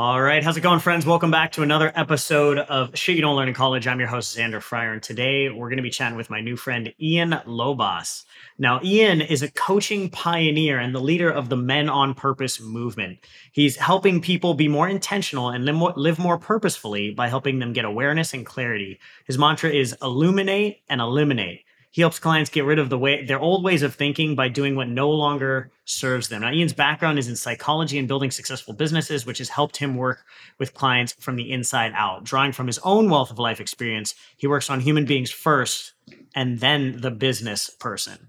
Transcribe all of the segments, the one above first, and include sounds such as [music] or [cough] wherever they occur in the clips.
All right, how's it going, friends? Welcome back to another episode of Shit You Don't Learn in College. I'm your host, Xander Fryer, and today we're going to be chatting with my new friend, Ian Lobas. Now, Ian is a coaching pioneer and the leader of the Men on Purpose movement. He's helping people be more intentional and live more purposefully by helping them get awareness and clarity. His mantra is illuminate and eliminate. He helps clients get rid of the way their old ways of thinking by doing what no longer serves them. Now, Ian's background is in psychology and building successful businesses, which has helped him work with clients from the inside out. Drawing from his own wealth of life experience, he works on human beings first and then the business person.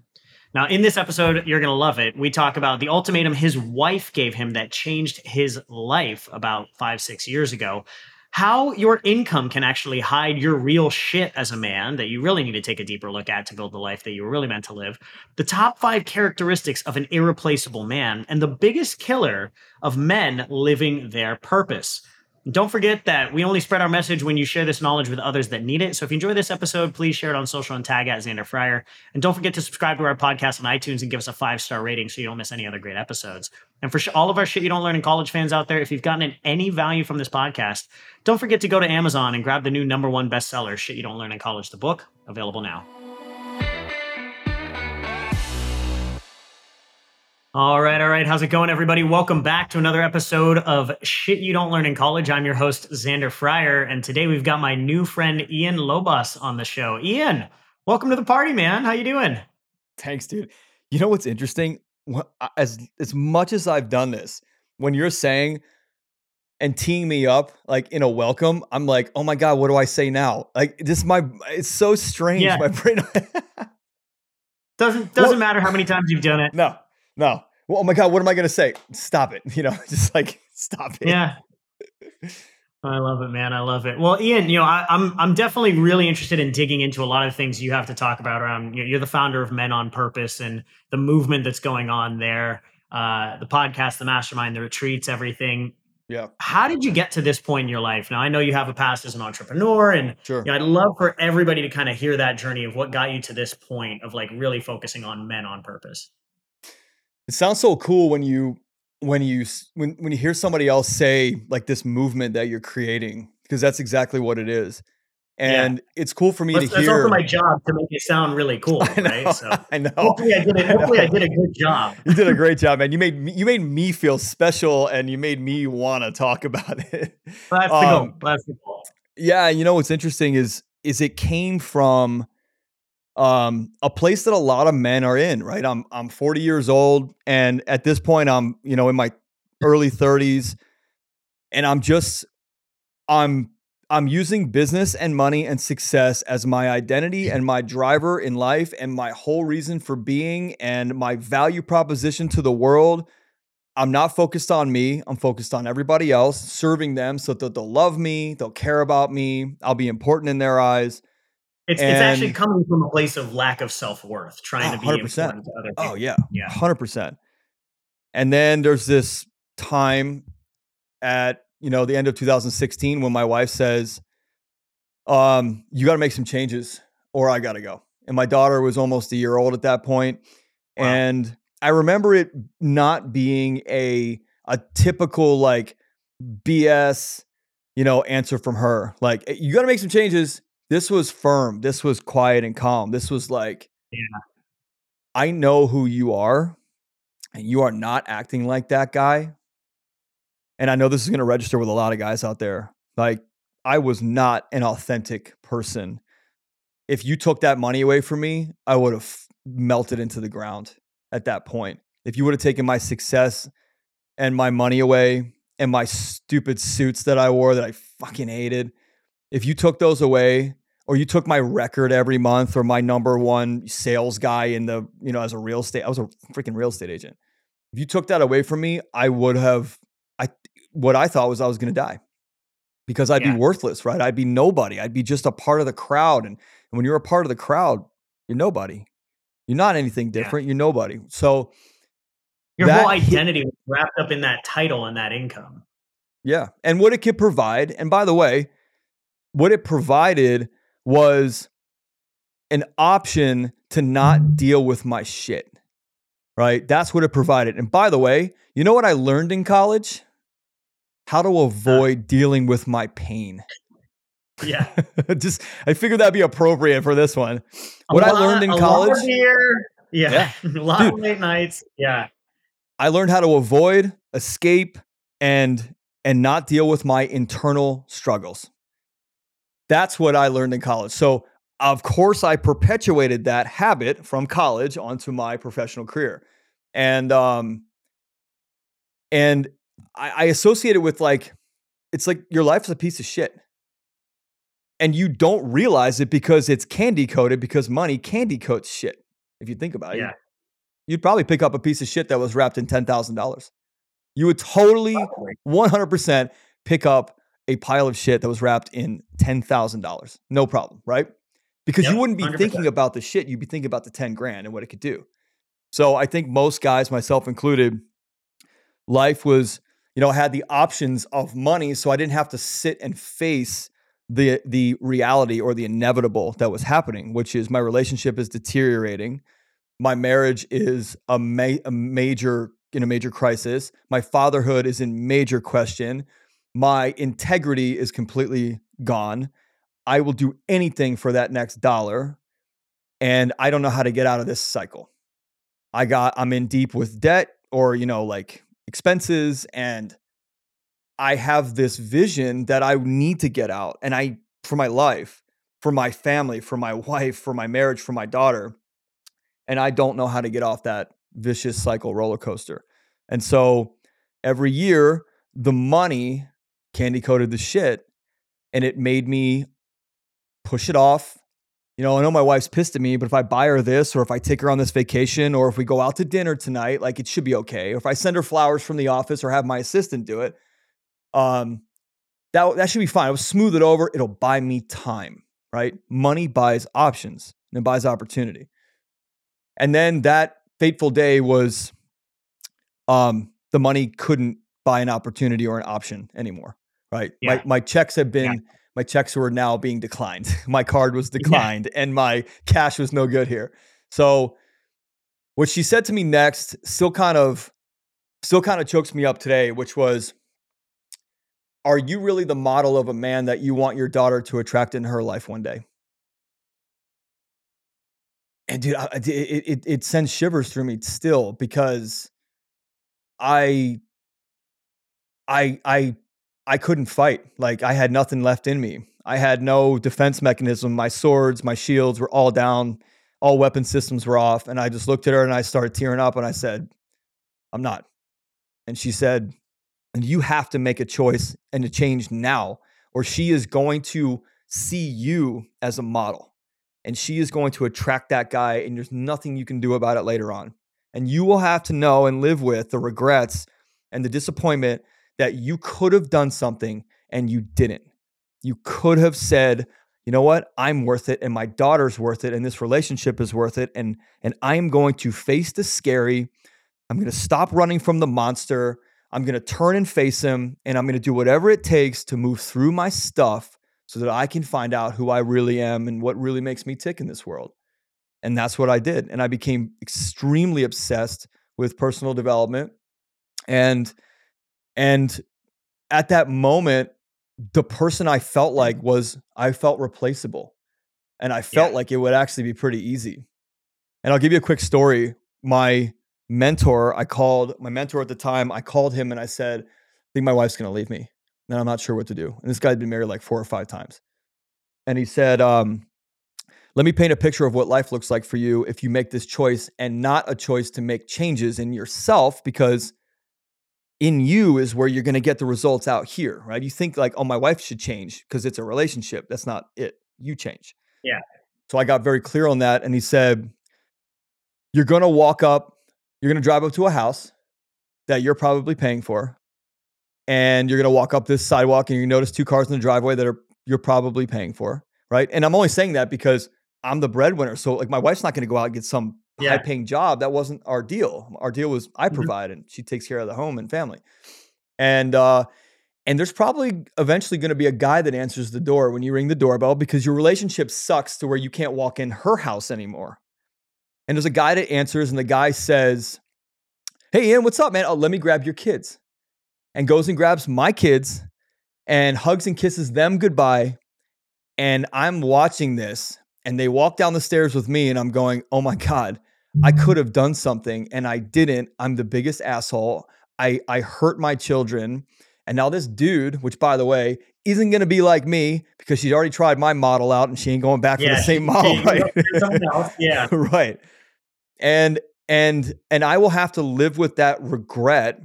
Now, in this episode, you're going to love it. We talk about the ultimatum his wife gave him that changed his life about five, six years ago how your income can actually hide your real shit as a man that you really need to take a deeper look at to build the life that you were really meant to live, the top five characteristics of an irreplaceable man, and the biggest killer of men living their purpose. Don't forget that we only spread our message when you share this knowledge with others that need it. So if you enjoy this episode, please share it on social and tag at Xander Fryer. And don't forget to subscribe to our podcast on iTunes and give us a five star rating so you don't miss any other great episodes. And for all of our shit you don't learn in college fans out there, if you've gotten any value from this podcast, don't forget to go to Amazon and grab the new number one bestseller, Shit You Don't Learn in College, the book, available now. All right, all right. How's it going, everybody? Welcome back to another episode of Shit You Don't Learn in College. I'm your host, Xander Fryer, and today we've got my new friend Ian Lobas on the show. Ian, welcome to the party, man. How you doing? Thanks, dude. You know what's interesting? As as much as I've done this, when you're saying and teeing me up like in a welcome, I'm like, oh my god, what do I say now? Like this, is my it's so strange. Yeah. My brain [laughs] doesn't doesn't well, matter how many times you've done it. No, no. Well, oh my God, what am I going to say? Stop it. [laughs] You know, [laughs] just like stop it. Yeah. I love it, man. I love it. Well, Ian, you know, I, am I'm, I'm definitely really interested in digging into a lot of things you have to talk about around. You know, you're the founder of Men on Purpose and the movement that's going on there, uh, the podcast, the mastermind, the retreats, everything. Yeah. How did you get to this point in your life? Now, I know you have a past as an entrepreneur, and sure. you know, I'd love for everybody to kind of hear that journey of what got you to this point of like really focusing on men on purpose it sounds so cool when you when you when when you hear somebody else say like this movement that you're creating because that's exactly what it is and yeah. it's cool for me that's, to hear. That's also my job to make it sound really [laughs] cool, I know, right? So I know. Hopefully, I did it. Hopefully, I, I, did a good job. you did a great job, man. You made me, you made me feel special, and you made me want to talk [laughs] about it. That's um, the goal. That's the goal. Yeah, you know what's interesting is is it came from um, a place that a lot of men are in, right? I'm I'm 40 years old, and at this point, I'm you know in my early 30s, and I'm just I'm I'm using business and money and success as my identity and my driver in life and my whole reason for being and my value proposition to the world. I'm not focused on me. I'm focused on everybody else, serving them so that they'll love me, they'll care about me, I'll be important in their eyes. It's, and, it's actually coming from a place of lack of self worth, trying oh, to be 100%. important to other oh, people. Oh yeah, yeah, hundred percent. And then there's this time at you know the end of 2016 when my wife says, um, "You got to make some changes, or I got to go." And my daughter was almost a year old at that point, wow. and I remember it not being a a typical like BS, you know, answer from her. Like, you got to make some changes this was firm. This was quiet and calm. This was like, yeah. I know who you are, and you are not acting like that guy. and I know this is going to register with a lot of guys out there. Like I was not an authentic person. If you took that money away from me, I would have melted into the ground at that point. If you would have taken my success and my money away and my stupid suits that I wore that I fucking hated, if you took those away or you took my record every month or my number one sales guy in the, you know, as a real estate, I was a freaking real estate agent. If you took that away from me, I would have I what I thought was I was going to die because I'd yeah. be worthless, right? I'd be nobody. I'd be just a part of the crowd. And, and when you're a part of the crowd, you're nobody. You're not anything different. Yeah. You're nobody. So your whole identity was wrapped up in that title and that income. Yeah. And what it could provide, and by the way, what it provided was an option to not deal with my shit. Right? That's what it provided. And by the way, you know what I learned in college? how to avoid dealing with my pain. Yeah. [laughs] Just I figured that'd be appropriate for this one. What lot, I learned in college. Beer, yeah. yeah. [laughs] a lot Dude, of late nights. Yeah. I learned how to avoid, escape, and and not deal with my internal struggles. That's what I learned in college. So of course I perpetuated that habit from college onto my professional career. And um and I, I associate it with like it's like your life's a piece of shit. And you don't realize it because it's candy coated because money candy coats shit. If you think about it, yeah. you'd probably pick up a piece of shit that was wrapped in $10,000. You would totally 100% pick up a pile of shit that was wrapped in $10,000. No problem, right? Because yep, you wouldn't be 100%. thinking about the shit, you'd be thinking about the 10 grand and what it could do. So I think most guys, myself included, life was you know—I had the options of money, so I didn't have to sit and face the the reality or the inevitable that was happening, which is my relationship is deteriorating, my marriage is a, ma- a major in a major crisis, my fatherhood is in major question, my integrity is completely gone. I will do anything for that next dollar, and I don't know how to get out of this cycle. I got I'm in deep with debt or you know like expenses and I have this vision that I need to get out and I for my life, for my family, for my [laughs] wife, for my marriage, for my daughter. And I don't know how to get off that vicious cycle roller coaster. And so every year the money candy coated the shit and it made me push it off. You know, I know my wife's pissed at me, but if I buy her this or if I take her on this vacation or if we go out to dinner tonight, like it should be okay. Or if I send her flowers from the office or have my assistant do it, um, that that should be fine. I'll smooth it over. It'll buy me time, right? Money buys options and it buys opportunity. And then that fateful day was, um, the money couldn't buy an opportunity or an option anymore, right? Yeah. My my checks have been. Yeah. My checks were now being declined. [laughs] my card was [laughs] declined, yeah. and my cash was no good here. So, what she said to me next still kind of, still kind of chokes me up today, which was, are you really the model of a man that you want your daughter to attract in her life one day? And dude, I, it, it, it sends shivers through me still because I, I, I, I couldn't fight. Like I had nothing left in me. I had no defense mechanism. My swords, my shields were all down. All weapon systems were off. And I just looked at her and I started tearing up and I said, I'm not. And she said, and you have to make a choice and a change now, or she is going to see you as a model. And she is going to attract that guy, and there's nothing you can do about it later on. And you will have to know and live with the regrets and the disappointment that you could have done something and you didn't. You could have said, you know what? I'm worth it and my daughter's worth it and this relationship is worth it and and I am going to face the scary. I'm going to stop running from the monster I'm going to turn and face him and I'm going to do whatever it takes to move through my stuff so that I can find out who I really am and what really makes me tick in this world. And that's what I did. And I became extremely obsessed with personal development. And and at that moment, the person I felt like was I felt replaceable. And I felt yeah. like it would actually be pretty easy. And I'll give you a quick story. My mentor, I called my mentor at the time, I called him and I said, I think my wife's gonna leave me, and I'm not sure what to do. And this guy had been married like four or five times, and he said, um, "Let me paint a picture of what life looks like for you if you make this choice, and not a choice to make changes in yourself, because." In you is where you're going to get the results out here, right? You think like, oh, my wife should change because it's a relationship. That's not it. You change. Yeah. So I got very clear on that. And he said, you're going to walk up, you're going to drive up to a house that you're probably paying for. And you're going to walk up this sidewalk and you notice two cars in the driveway that are you're probably paying for, right? And I'm only saying that because I'm the breadwinner. So like my wife's not going to go out and get some yeah. high paying job. That wasn't our deal. Our deal was I mm-hmm. provide and she takes care of the home and family. And uh and there's probably eventually going to be a guy that answers the door when you ring the doorbell because your relationship sucks to where you can't walk in her house anymore. And there's a guy that answers, and the guy says, Hey, Ian, what's up, man? Oh, let me grab your kids. And goes and grabs my kids and hugs and kisses them goodbye. And I'm watching this, and they walk down the stairs with me, and I'm going, Oh my God, I could have done something and I didn't. I'm the biggest asshole. I, I hurt my children. And now this dude, which by the way, isn't going to be like me because she's already tried my model out and she ain't going back yeah, for the same [laughs] model, she, right? yeah. [laughs] right. And and and I will have to live with that regret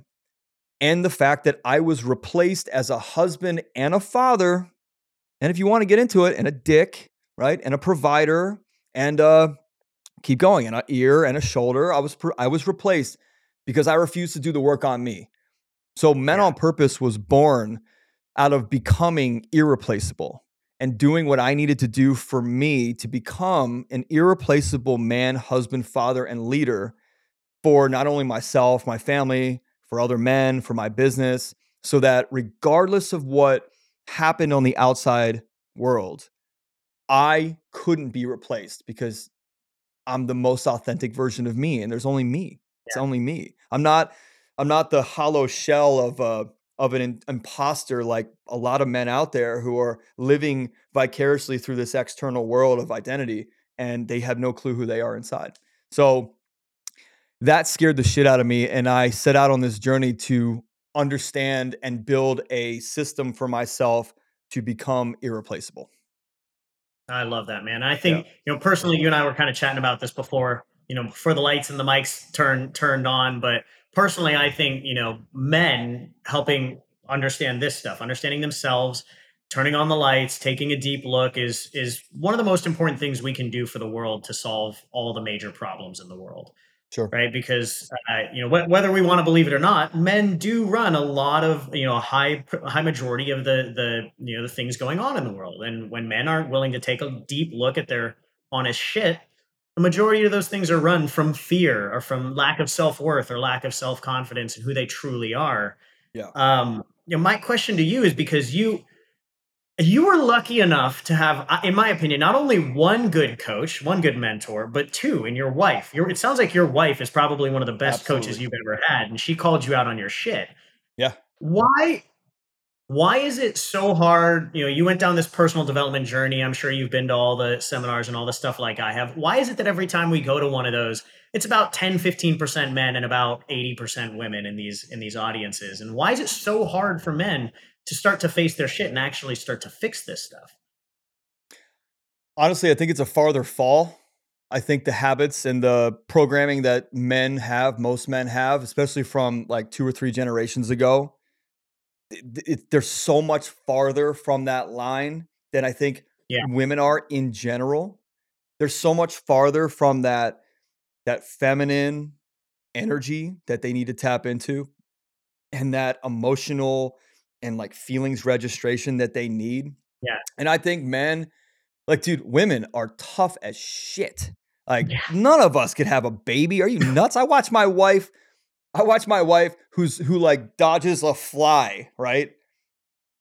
and the fact that I was replaced as a husband and a father, and if you want to get into it, and a dick, right? And a provider and uh keep going, and an uh, ear and a shoulder. I was I was replaced because I refused to do the work on me. So Men yeah. on Purpose was born out of becoming irreplaceable and doing what I needed to do for me to become an irreplaceable man, husband, father, and leader for not only myself, my family, for other men, for my business, so that regardless of what happened on the outside world, I couldn't be replaced because I'm the most authentic version of me, and there's only me. It's only me. I'm not. I'm not the hollow shell of a of an imposter like a lot of men out there who are living vicariously through this external world of identity, and they have no clue who they are inside. So that scared the shit out of me, and I set out on this journey to understand and build a system for myself to become irreplaceable. I love that, man. I think, yeah. you know, personally, you and I were kind of chatting about this before, you know, before the lights and the mics turned turned on. But personally, I think, you know, men helping understand this stuff, understanding themselves, turning on the lights, taking a deep look is is one of the most important things we can do for the world to solve all the major problems in the world. Sure. Right. Because, uh, you know, wh- whether we want to believe it or not, men do run a lot of, you know, a high, high majority of the, the, you know, the things going on in the world. And when men aren't willing to take a deep look at their honest shit, the majority of those things are run from fear or from lack of self worth or lack of self confidence in who they truly are. Yeah. Um, you know, my question to you is because you, you were lucky enough to have, uh, in my opinion, not only one good coach, one good mentor, but two in your wife. Your, it sounds like your wife is probably one of the best Absolutely. coaches you've ever had, and she called you out on your shit. Yeah. Why? Why is it so hard? You know, you went down this personal development journey. I'm sure you've been to all the seminars and all the stuff like I have. Why is it that every time we go to one of those, it's about 10, 15% men and about 80% women in these in these audiences? And why is it so hard for men to start to face their shit and actually start to fix this stuff? Honestly, I think it's a farther fall. I think the habits and the programming that men have, most men have, especially from like two or three generations ago, it, it, they're so much farther from that line than I think yeah. women are in general. They're so much farther from that that feminine energy that they need to tap into and that emotional and like feelings registration that they need. Yeah. And I think men, like, dude, women are tough as shit. Like, yeah. none of us could have a baby. Are you [laughs] nuts? I watch my wife. I watch my wife who's who like dodges a fly, right?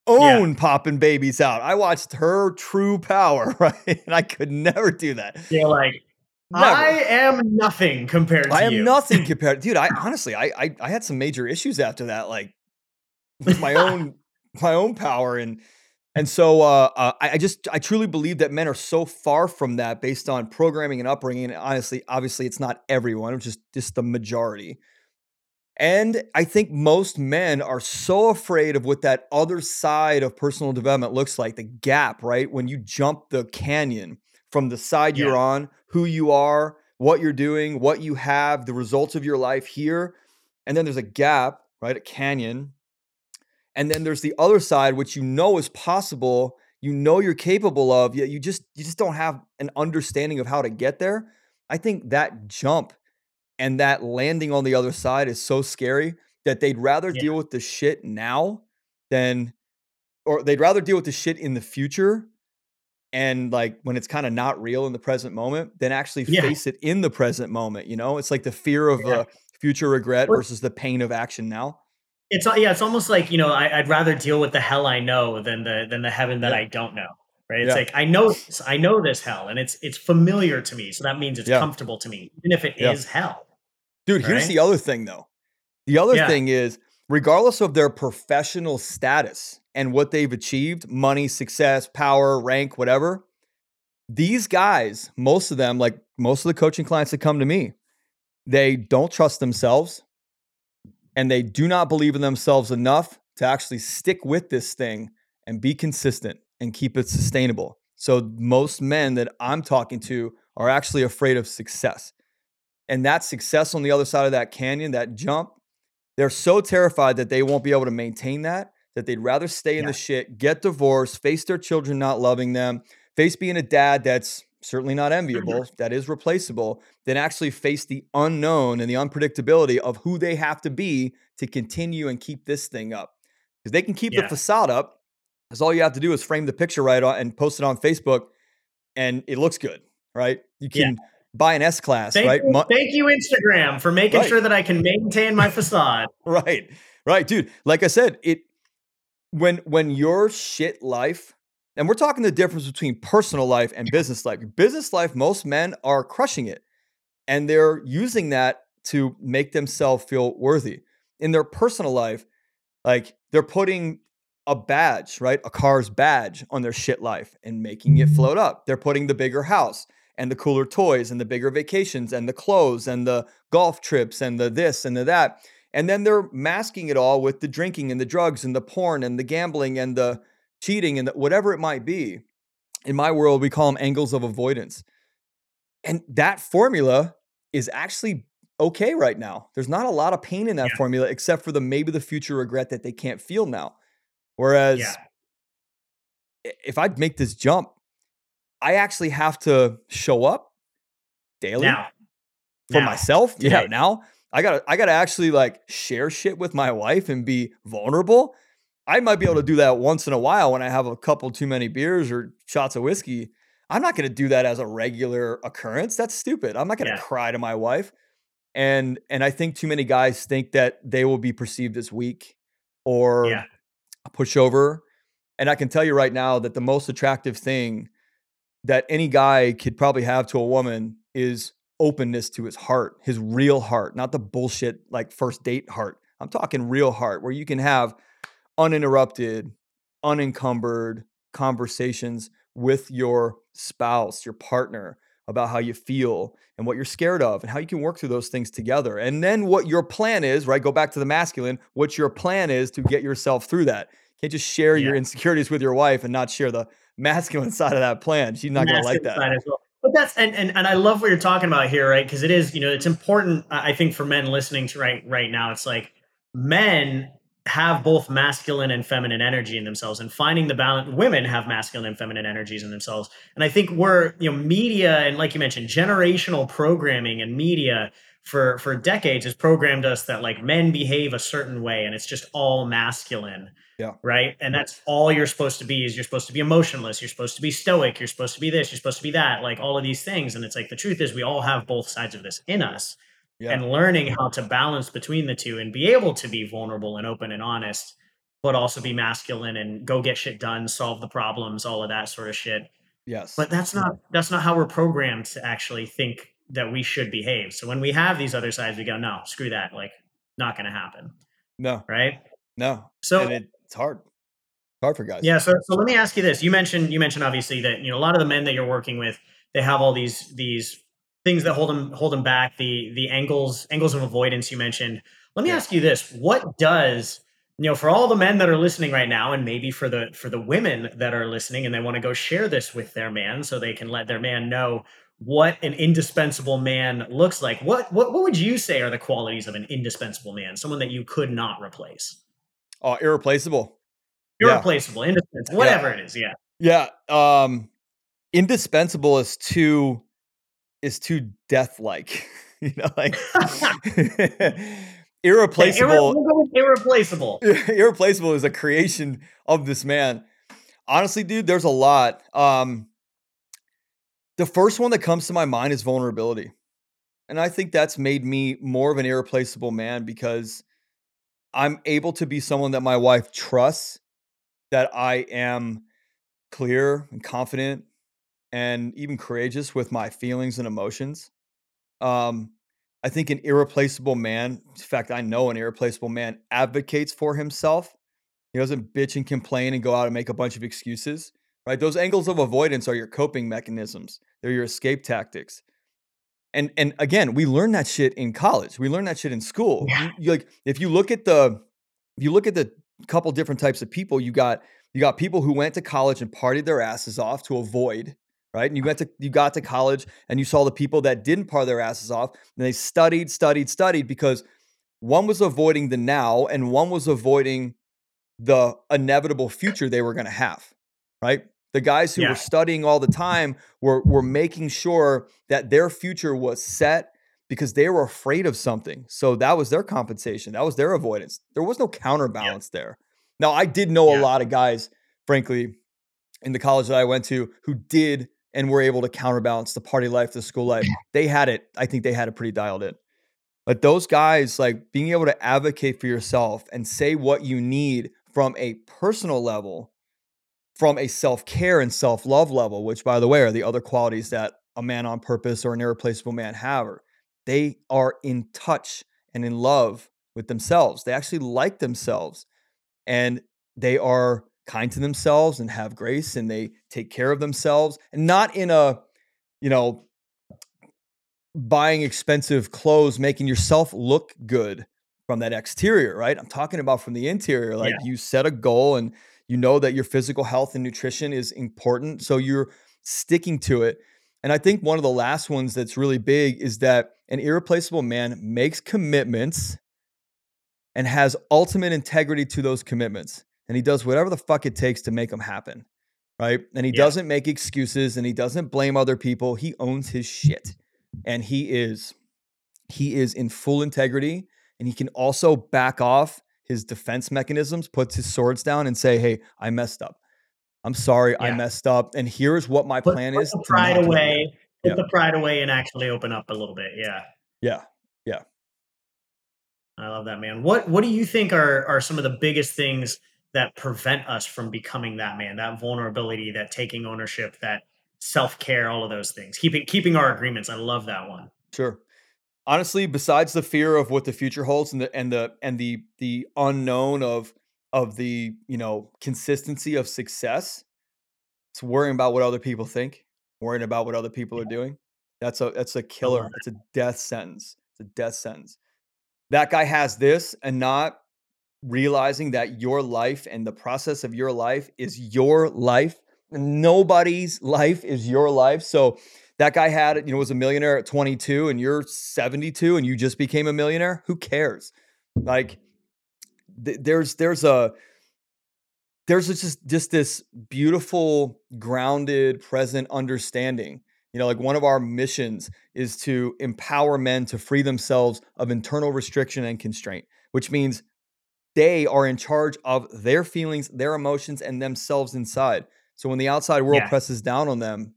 Own yeah. popping babies out. I watched her true power, [laughs] right? And I could never do that. You're like, Never. I am nothing compared to I am you. nothing [laughs] compared. Dude, I honestly I, I I had some major issues after that. Like with my own [laughs] my own power and and so uh, uh, I, I, just I truly believe that men are so far from that based on programming and upbringing. And honestly, obviously, it's not everyone; it's just just the majority. And I think most men are so afraid of what that other side of personal development looks like the gap, right? When you jump the canyon from the side Yeah. you're on, who you are, what you're doing, what you have, the results of your life here. And then there's a gap, right? A canyon. And then there's the other side, which you know is possible, you know you're capable of, yet you just you just don't have an understanding of how to get there. I think that jump and that landing on the other side is so scary that they'd rather Yeah. deal with the shit now than or they'd rather deal with the shit in the future and like when it's kind of not real in the present moment than actually Yeah. face it in the present moment you know it's like the fear of Yeah. uh, future regret versus the pain of action now It's yeah, it's almost like you know I, I'd rather deal with the hell I know than the than the heaven that Yeah. I don't know. Right? It's Yeah. like I know this, I know this hell, and it's it's familiar to me, so that means it's Yeah. comfortable to me, even if it is hell. dude here's the other thing though the other thing is regardless of their professional status and what they've achieved money success power rank whatever these guys most of them like most of the coaching clients that come to me they don't trust themselves and they do not believe in themselves enough to actually stick with this thing and be consistent and keep it sustainable. So most men that I'm talking to are actually afraid of success. And that success on the other side of that canyon, that jump, they're so terrified that they won't be able to maintain that that they'd rather stay in Yeah. the shit, get divorced, face their children not loving them, face being a dad that's certainly not enviable, that is replaceable, than actually face the unknown and the unpredictability of who they have to be to continue and keep this thing up. Because they can keep Yeah. the facade up, because all you have to do is frame the picture right on and post it on Facebook, and it looks good, right? You Yeah. can buy an S class, Thank right? you, Mo- thank you, Instagram, for making Right. sure that I can maintain my facade. [laughs] right right dude like i said it when when your shit life and we're talking the difference between personal life and business life business life most men are crushing it and they're using that to make themselves feel worthy in their personal life like they're putting a badge right a car's badge on their shit life and making it float up they're putting the bigger house and the cooler toys and the bigger vacations and the clothes and the golf trips and the this and the that and then they're masking it all with the drinking and the drugs and the porn and the gambling and the cheating and whatever it might be. In my world, we call them angles of avoidance. And that formula is actually okay right now. There's not a lot of pain in that Yeah. formula, except for the maybe the future regret that they can't feel now. Whereas Yeah. if I make this jump, I actually have to show up daily Now, for now, myself. Yeah, now I gotta I gotta actually like share shit with my wife and be vulnerable. I might be able to do that once in a while when I have a couple too many beers or shots of whiskey. I'm not gonna do that as a regular occurrence. That's stupid. I'm not gonna Yeah. cry to my wife. And and I think too many guys think that they will be perceived as weak or Yeah. a pushover. And I can tell you right now that the most attractive thing that any guy could probably have to a woman is openness to his heart, his real heart, not the bullshit like first date heart. I'm talking real heart where you can have uninterrupted, unencumbered conversations with your spouse, your partner about how you feel and what you're scared of and how you can work through those things together. And then what your plan is, right? Go back to the masculine, what your plan is to get yourself through that. You can't just share your insecurities with your wife and not share the [laughs] masculine side of that plan. She's not going to like that. well. But that's and, and and I love what you're talking about here, right? Because it is, you know, it's important. I I think for men listening to right right now, it's like men have both masculine and feminine energy in themselves, and finding the balance. Women have masculine and feminine energies in themselves, and I think we're you know media and like you mentioned, generational programming and media for for decades has programmed us that like men behave a certain way, and it's just all masculine Yeah. right and that's all you're supposed to be is you're supposed to be emotionless you're supposed to be stoic you're supposed to be this you're supposed to be that like all of these things and it's like the truth is we all have both sides of this in us Yeah. and learning how to balance between the two and be able to be vulnerable and open and honest but also be masculine and go get shit done solve the problems all of that sort of shit yes. but that's not that's not how we're programmed to actually think that we should behave so when we have these other sides we go no screw that like not gonna happen no, right no. so and it's hard. It's hard for guys. Yeah, so so let me ask you this. You mentioned you mentioned obviously that you know a lot of the men that you're working with, they have all these these things that hold them hold them back, the the angles angles of avoidance you mentioned. Let me Yeah. ask you this: What does you know for all the men that are listening right now, and maybe for the for the women that are listening, and they want to go share this with their man, so they can let their man know what an indispensable man looks like. What what what would you say are the qualities of an indispensable man? Someone that you could not replace. Oh, irreplaceable. Yeah. Irreplaceable, indispensable, whatever it is. Yeah. Yeah. Um indispensable is too is too death like. [laughs] you know, like [laughs] [laughs] irreplaceable. Irre- we'll go with irreplaceable. irreplaceable is a creation of this man. Honestly, dude, there's a lot. Um the first one that comes to my mind is vulnerability. And I think that's made me more of an irreplaceable man because I'm able to be someone that my wife trusts, that I am clear and confident and even courageous with my feelings and emotions. Um, I think an irreplaceable man, in fact, I know an irreplaceable man advocates for himself. He doesn't bitch and complain and go out and make a bunch of excuses, right? Those angles of avoidance are your coping mechanisms, they're your escape tactics. And and again, we learn that shit in college. We learn that shit in school. Yeah. You- you like if you look at the if you look at the couple different types of people, you got you got people who went to college and partied their asses off to avoid, right? And you went to you got to college and you saw the people that didn't par their asses off and they studied, studied, studied because one was avoiding the now and one was avoiding the inevitable future they were going to have, right? The guys who Yeah. were studying all the time were were making sure that their future was set because they were afraid of something. So that was their compensation. That was their avoidance. There was no counterbalance there. Now, I did know a lot of guys, frankly, in the college that I went to who did and we were able to counterbalance the party life, the school life. [laughs] They had it. I think they had it pretty dialed in. But those guys, like being able to advocate for yourself and say what you need from a personal level, from a self care and self love level, which, by the way, are the other qualities that a man on purpose or an irreplaceable man have. They are in touch and in love with themselves. They actually like themselves and they are kind to themselves and have grace and they take care of themselves and not in a, you know, buying expensive clothes, making yourself look good from that exterior, right? I'm talking about from the interior. Like you set a goal and you know that your physical health and nutrition is important. So you're sticking to it. And I think one of the last ones that's really big is that an irreplaceable man makes commitments and has ultimate integrity to those commitments. And he does whatever the fuck it takes to make them happen. Right. And he Yeah. doesn't make excuses and he doesn't blame other people. He owns his shit. And he is, he is in full integrity. And he can also back off his defense mechanisms, puts his swords down and say, Hey, I messed up. I'm sorry, I messed up. And here's what my Put, plan put is. the pride not do it away. Put Yeah. the pride away and actually open up a little bit. Yeah. Yeah. Yeah. I love that, man. What What do you think are are some of the biggest things that prevent us from becoming that man? That vulnerability, that taking ownership, that self care, all of those things. Keeping keeping our agreements. I love that one. Sure. Honestly, besides the fear of what the future holds and the and the and the the unknown of of the, you know, consistency of success, it's worrying about what other people think, worrying about what other people are doing. That's a that's a killer. it. It's a death sentence. It's a death sentence. That guy has this and not realizing that your life and the process of your life is your life. Nobody's life is your life. So that guy had, you know, was a millionaire at 22 and you're 72 and you just became a millionaire. Who cares? Like th- there's there's a there's just just this beautiful grounded present understanding you know like one of our missions is to empower men to free themselves of internal restriction and constraint which means they are in charge of their feelings their emotions and themselves inside. So when the outside world Yeah. presses down on them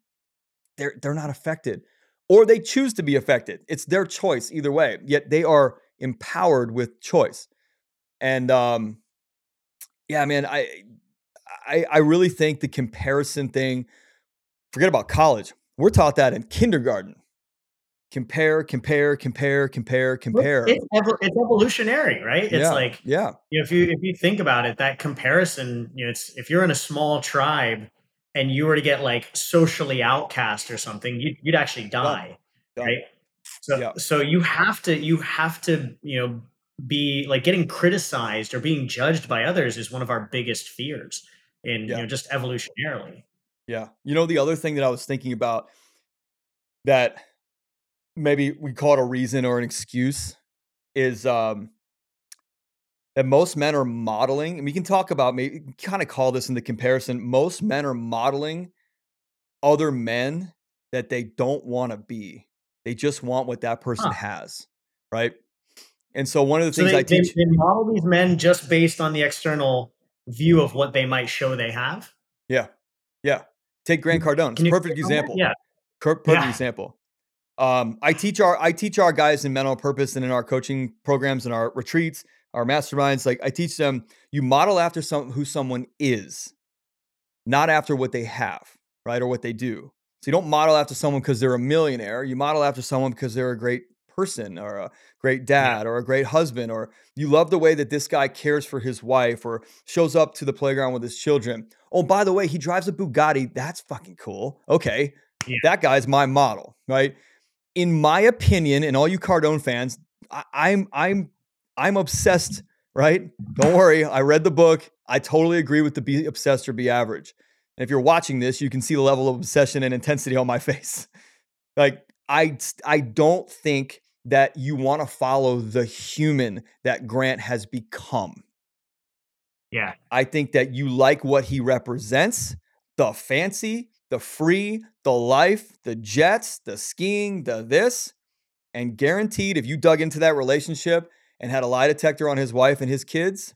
they're they're not affected or they choose to be affected. It's their choice either way yet they are empowered with choice. And um yeah man i i i really think the comparison thing forget about college we're taught that in kindergarten compare compare compare compare compare It's it's evolutionary, right? It's yeah like yeah you know, if you if you think about it, that comparison, you know, it's if you're in a small tribe and you were to get like socially outcast or something, you'd, you'd actually die. right? So yeah. so you have to you have to you know be like getting criticized or being judged by others is one of our biggest fears in you know just evolutionarily. Yeah. You know the other thing that I was thinking about that maybe we call it a reason or an excuse is um that most men are modeling, and we can talk about maybe kind of call this in the comparison. Most men are modeling other men that they don't want to be. They just want what that person huh. has, right? And so one of the so things they, I teach, they, they model these men just based on the external view of what they might show they have. Yeah, yeah. Take Grant Cardone. It's a perfect example. Yeah, perfect yeah. example. Um, I teach our I teach our guys in Men on Purpose and in our coaching programs and our retreats our masterminds, like I teach them, you model after some who someone is, not after what they have, right? Or what they do. So you don't model after someone because they're a millionaire. You model after someone because they're a great person or a great dad or a great husband or you love the way that this guy cares for his wife or shows up to the playground with his children. Oh, by the way, he drives a Bugatti. That's fucking cool. Okay. Yeah. That guy's my model, right? In my opinion, and all you Cardone fans, I, I'm I'm I'm obsessed, right? Don't worry. I read the book. I totally agree with the be obsessed or be average. And if you're watching this, you can see the level of obsession and intensity on my [laughs] face. Like I I don't think that you want to follow the human that Grant has become. Yeah. I think that you like what he represents, the fancy, the free, the life, the jets, the skiing, the this. And guaranteed, if you dug into that relationship and had a lie detector on his wife and his kids,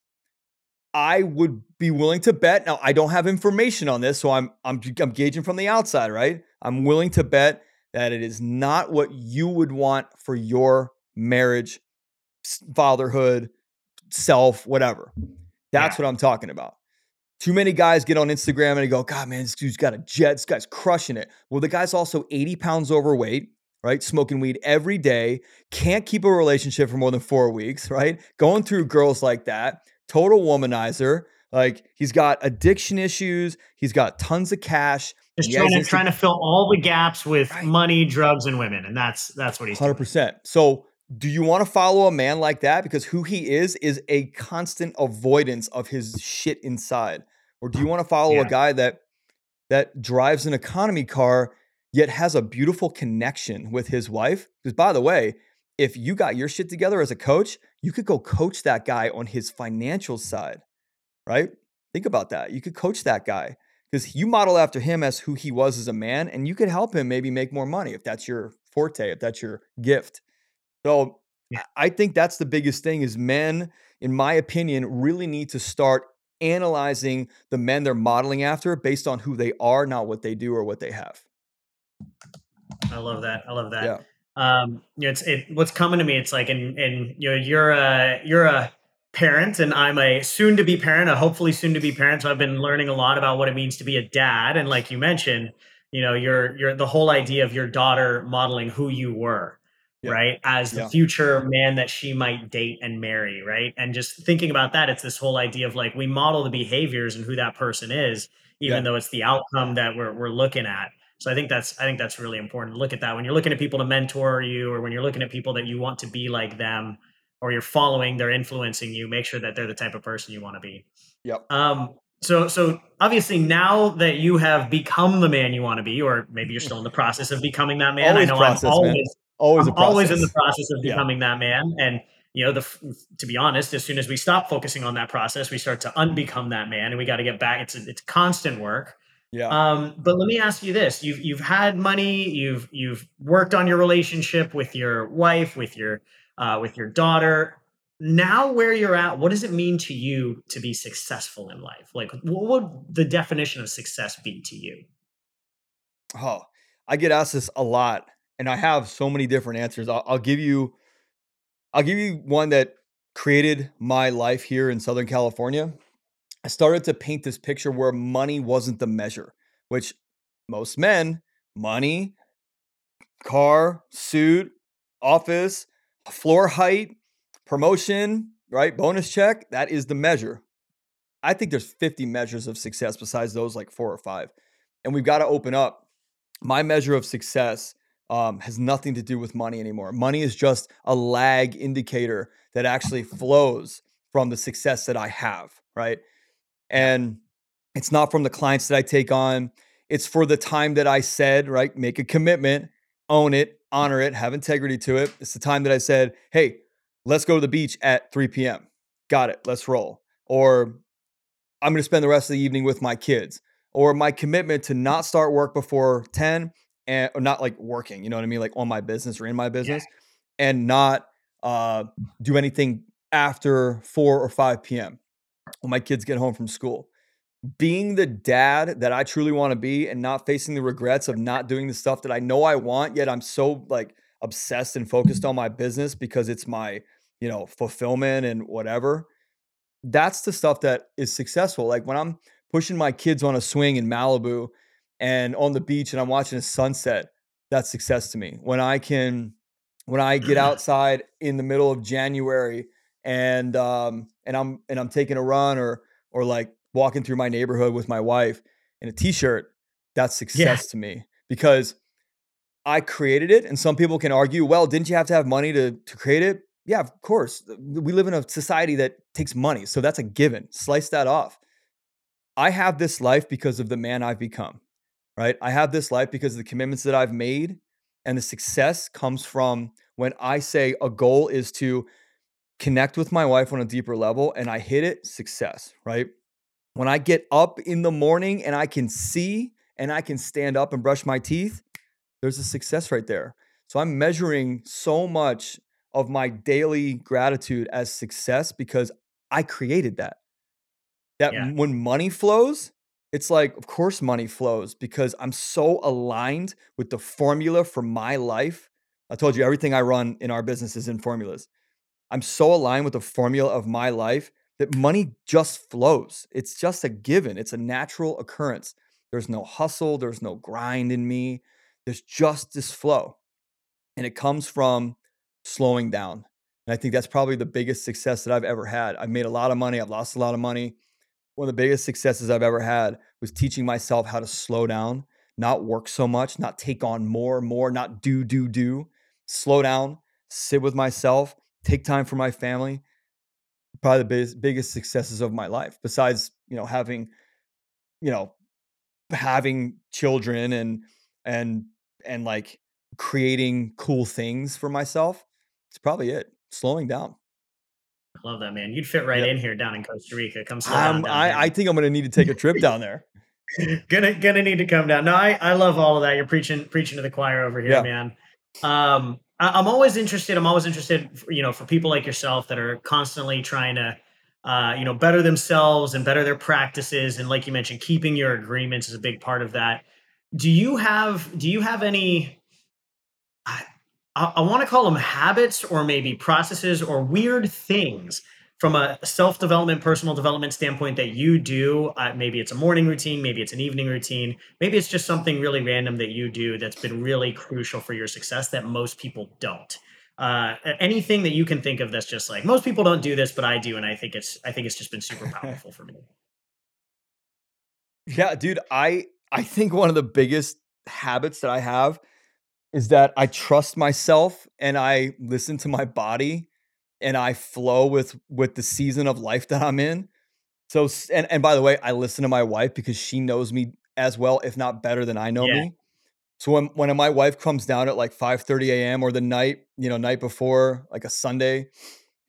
I would be willing to bet. Now, I don't have information on this, so I'm I'm I'm gauging from the outside, right? I'm willing to bet that it is not what you would want for your marriage, fatherhood, self, whatever. That's yeah. what I'm talking about. Too many guys get on Instagram and they go, God, man, this dude's got a jet. This guy's crushing it. Well, the guy's also 80 pounds overweight right? Smoking weed every day, can't keep a relationship for more than four weeks, right? Going through girls like that, total womanizer. Like he's got addiction issues, he's got tons of cash. Just trying to, trying to fill all the gaps with right. money, drugs, and women, and that's that's what he's hundred percent. So, do you want to follow a man like that because who he is is a constant avoidance of his shit inside, or do you want to follow yeah. a guy that that drives an economy car yet has a beautiful connection with his wife. Because, by the way, if you got your shit together as a coach, you could go coach that guy on his financial side, right? Think about that. You could coach that guy because you model after him as who he was as a man, and you could help him maybe make more money if that's your forte, if that's your gift. So, I think that's the biggest thing is men, in my opinion, really need to start analyzing the men they're modeling after based on who they are, not what they do or what they have. I love that. I love that. Yeah. Um, you know, it's it. What's coming to me? It's like, and and you know, you're a you're a parent, and I'm a soon to be parent, a hopefully soon to be parent. So I've been learning a lot about what it means to be a dad, and like you mentioned, you know, you're you're the whole idea of your daughter modeling who you were. Yeah. right as the yeah. future man that she might date and marry right and just thinking about that it's this whole idea of like we model the behaviors and who that person is even yeah. though it's the outcome that we're, we're looking at so I think that's I think that's really important. Look at that when you're looking at people to mentor you, or when you're looking at people that you want to be like them, or you're following, they're influencing you. Make sure that they're the type of person you want to be. Yep. Um. So so obviously now that you have become the man you want to be, or maybe you're still in the process of becoming that man. Always I know process, I'm always man. Always always in the process of becoming yeah. that man, and you know the to be honest as soon as we stop focusing on that process we start to unbecome that man and we got to get back it's it's constant work yeah. Um, but let me ask you this: you've you've had money, you've you've worked on your relationship with your wife, with your uh, with your daughter. Now, where you're at, what does it mean to you to be successful in life? Like, what would the definition of success be to you? Oh, I get asked this a lot, and I have so many different answers. I'll, I'll give you, I'll give you one that created my life here in Southern California I started to paint this picture where money wasn't the measure, which most men, money, car, suit, office, floor height, promotion, right? Bonus check, that is the measure. I think there's 50 measures of success besides those like four or five. And we've got to open up. My measure of success um, has nothing to do with money anymore. Money is just a lag indicator that actually flows from the success that I have, right? And it's not from the clients that I take on. It's for the time that I said, right? Make a commitment, own it, honor it, have integrity to it. It's the time that I said, hey, let's go to the beach at 3 p.m. Got it, let's roll. Or I'm going to spend the rest of the evening with my kids. Or my commitment to not start work before 10 and or not like working, you know what I mean? Like on my business or in my business yeah. and not uh, do anything after 4 or 5 p.m. when my kids get home from school being the dad that I truly want to be and not facing the regrets of not doing the stuff that I know I want, yet I'm so like obsessed and focused on my business because it's my, you know, fulfillment and whatever. That's the stuff that is successful. Like when I'm pushing my kids on a swing in Malibu and on the beach and I'm watching a sunset, that's success to me. When I can when I get [clears throat] outside in the middle of January and um and I'm and I'm taking a run or or like walking through my neighborhood with my wife in a t-shirt, that's success yeah. to me because I created it. And some people can argue, well, didn't you have to have money to, to create it? Yeah, of course. We live in a society that takes money. So that's a given. Slice that off. I have this life because of the man I've become, right? I have this life because of the commitments that I've made. And the success comes from when I say a goal is to connect with my wife on a deeper level and I hit it, success, right? when I get up in the morning and I can see and I can stand up and brush my teeth, there's a success right there. So I'm measuring so much of my daily gratitude as success because I created that. That yeah. when money flows, it's like, of course, money flows because I'm so aligned with the formula for my life. I told you everything I run in our business is in formulas. I'm so aligned with the formula of my life that money just flows. It's just a given, it's a natural occurrence. There's no hustle, there's no grind in me. There's just this flow. And it comes from slowing down. And I think that's probably the biggest success that I've ever had. I've made a lot of money, I've lost a lot of money. One of the biggest successes I've ever had was teaching myself how to slow down, not work so much, not take on more, more, not do, do, do. Slow down, sit with myself, take time for my family, probably the biggest, biggest successes of my life besides you know having you know having children and and and like creating cool things for myself it's probably it slowing down love that man you'd fit right yep. in here down in costa rica come slow um, down, I, I think i'm gonna need to take a trip down there [laughs] [laughs] gonna gonna need to come down no i i love all of that you're preaching preaching to the choir over here yeah. man um I'm always interested. I'm always interested, you know, for people like yourself that are constantly trying to, uh, you know, better themselves and better their practices. And like you mentioned, keeping your agreements is a big part of that. Do you have Do you have any? I, I want to call them habits, or maybe processes, or weird things from a self development, personal development standpoint that you do, uh, maybe it's a morning routine, maybe it's an evening routine, maybe it's just something really random that you do that's been really crucial for your success that most people don't. Uh, anything that you can think of that's just like most people don't do this, but I do, and I think it's I think it's just been super [laughs] powerful for me. Yeah, dude, I I think one of the biggest habits that I have is that I trust myself and I listen to my body and I flow with with the season of life that I'm in. So and and by the way, I listen to my wife because she knows me as well, if not better than I know yeah. me. So when when my wife comes down at like 5 30 a.m. or the night, you know, night before, like a Sunday,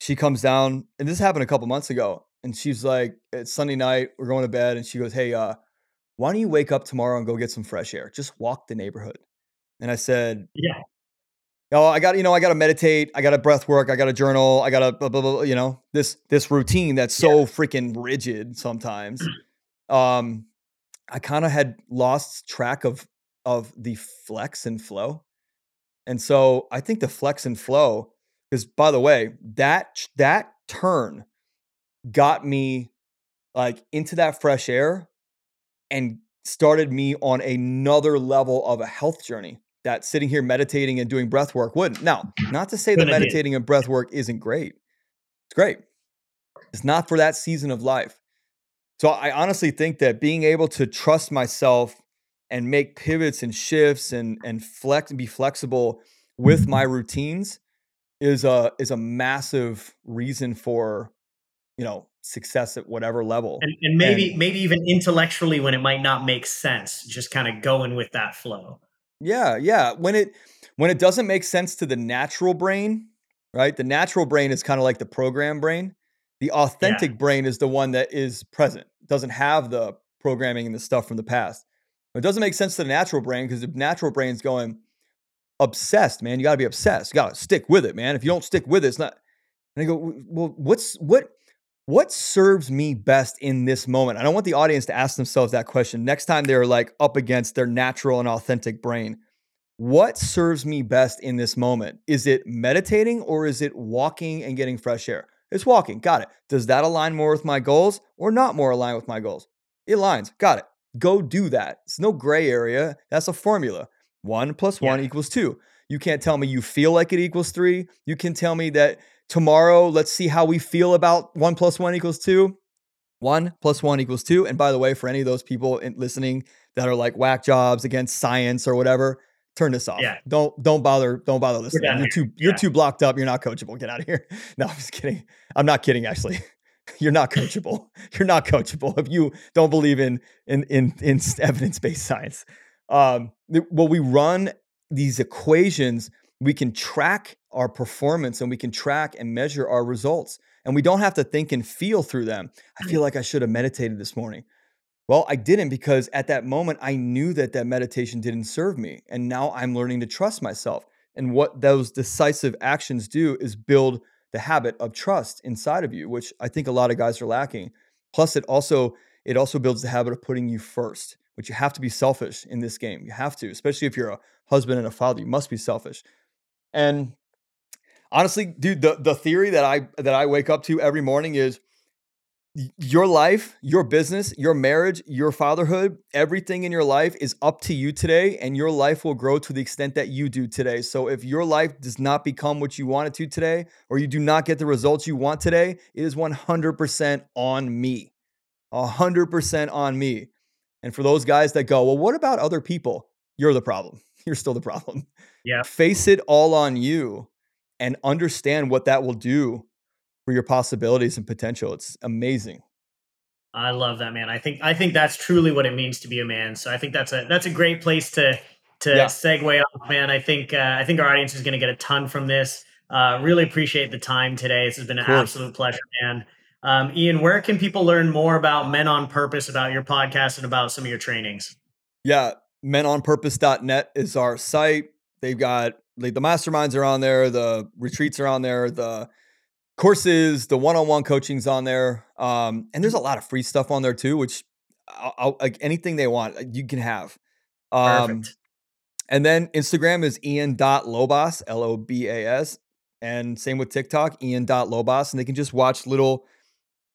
she comes down, and this happened a couple months ago, and she's like, It's Sunday night, we're going to bed, and she goes, Hey, uh, why don't you wake up tomorrow and go get some fresh air? Just walk the neighborhood. And I said, Yeah oh, I got, you know, I got to meditate. I got to breath work. I got to journal. I got to, blah, blah, blah, you know, this, this routine that's so yeah. freaking rigid sometimes. um, I kind of had lost track of, of the flex and flow. And so I think the flex and flow is, by the way, that, that turn got me like into that fresh air and started me on another level of a health journey that sitting here meditating and doing breath work wouldn't. Now, not to say that meditating and breath work isn't great. It's great. It's not for that season of life. So I honestly think that being able to trust myself and make pivots and shifts and and flex and be flexible with my routines is a is a massive reason for you know success at whatever level and, and maybe and, maybe even intellectually when it might not make sense just kind of going with that flow yeah yeah when it when it doesn't make sense to the natural brain right the natural brain is kind of like the program brain the authentic yeah. brain is the one that is present doesn't have the programming and the stuff from the past it doesn't make sense to the natural brain because the natural brain's going obsessed man you got to be obsessed you got to stick with it man if you don't stick with it it's not and I go, well, what's what what serves me best in this moment? I don't want the audience to ask themselves that question next time they're like up against their natural and authentic brain. What serves me best in this moment? Is it meditating or is it walking and getting fresh air? It's walking. Got it. Does that align more with my goals or not more align with my goals? It aligns. Got it. Go do that. It's no gray area. That's a formula. One plus one yeah. equals two. You can't tell me you feel like it equals three. You can tell me that tomorrow, let's see how we feel about one plus one equals two. One plus one equals two. And by the way, for any of those people listening that are like whack jobs against science or whatever, turn this off. Yeah. Don't don't bother don't bother listening. You're too you're too blocked up. You're not coachable. Get out of here. [laughs] No, I'm just kidding. I'm not kidding. Actually, [laughs] you're not coachable. [laughs] you're not coachable if you don't believe in in in, in evidence based science. Um, well, we run these equations we can track our performance and we can track and measure our results. And we don't have to think and feel through them. I feel like I should have meditated this morning. Well, I didn't because at that moment I knew that that meditation didn't serve me. And now I'm learning to trust myself. And what those decisive actions do is build the habit of trust inside of you, which I think a lot of guys are lacking. Plus it also it also builds the habit of putting you first, which you have to be selfish in this game. You have to, especially if you're a husband and a father, you must be selfish. And honestly, dude, the the theory that I that I wake up to every morning is your life, your business, your marriage, your fatherhood, everything in your life is up to you today, and your life will grow to the extent that you do today. So, if your life does not become what you want it to today, or you do not get the results you want today, it is 100% on me. 100% on me. And for those guys that go, well, what about other people? You're the problem. [laughs] You're still the problem. Yeah. Face it all on you and understand what that will do for your possibilities and potential. It's amazing. I love that man. I think I think that's truly what it means to be a man. So I think that's a that's a great place to to yeah. segue off, man. I think uh, I think our audience is going to get a ton from this. Uh, really appreciate the time today. This has been an absolute pleasure, man. Um, Ian, where can people learn more about Men on Purpose, about your podcast, and about some of your trainings? Yeah, menonpurpose.net is our site. They've got like the masterminds are on there, the retreats are on there, the courses, the one-on-one coaching's on there, um, and there's a lot of free stuff on there too, which I'll, I'll, like anything they want, uh, you can have. Um, Perfect. And then Instagram is ian.lobas, L O B A S. And same with TikTok, ian.lobas. And they can just watch little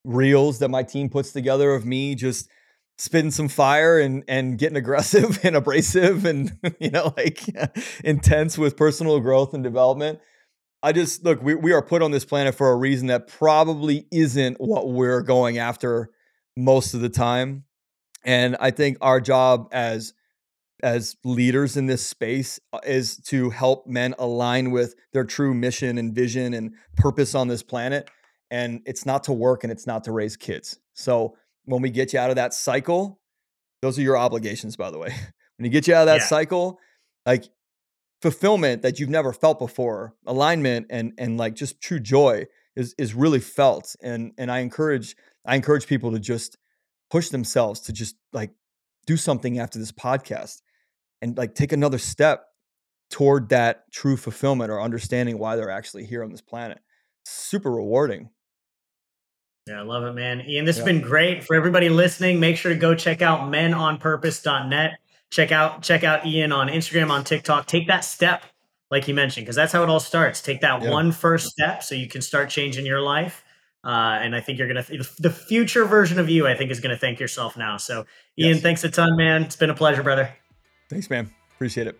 reels that my team puts together of me just spitting some fire and and getting aggressive [laughs] and abrasive and [laughs] you know like intense with personal growth and development. I just look we, we are put on this planet for a reason that probably isn't what we're going after most of the time. And i think our job as as leaders in this space uh, is to help men align with their true mission and vision and purpose on this planet. And it's not to work and it's not to raise kids. So when we get you out of that cycle, those are your obligations, by the way. [laughs] when you get you out of that yeah. cycle, like fulfillment that you've never felt before, alignment and and like just true joy is is really felt. And and I encourage I encourage people to just push themselves to just like do something after this podcast and like take another step toward that true fulfillment or understanding why they're actually here on this planet. Super rewarding. Yeah, I love it, man. Ian, this yeah. has been great for everybody listening. Make sure to go check out menonpurpose.net. Check out check out Ian on Instagram, on TikTok. Take that step, like you mentioned, because that's how it all starts. Take that yeah. one first step so you can start changing your life. Uh, and I think you're gonna the future version of you. I think is gonna thank yourself now. So, Ian, yes. thanks a ton, man. It's been a pleasure, brother. Thanks, man. Appreciate it.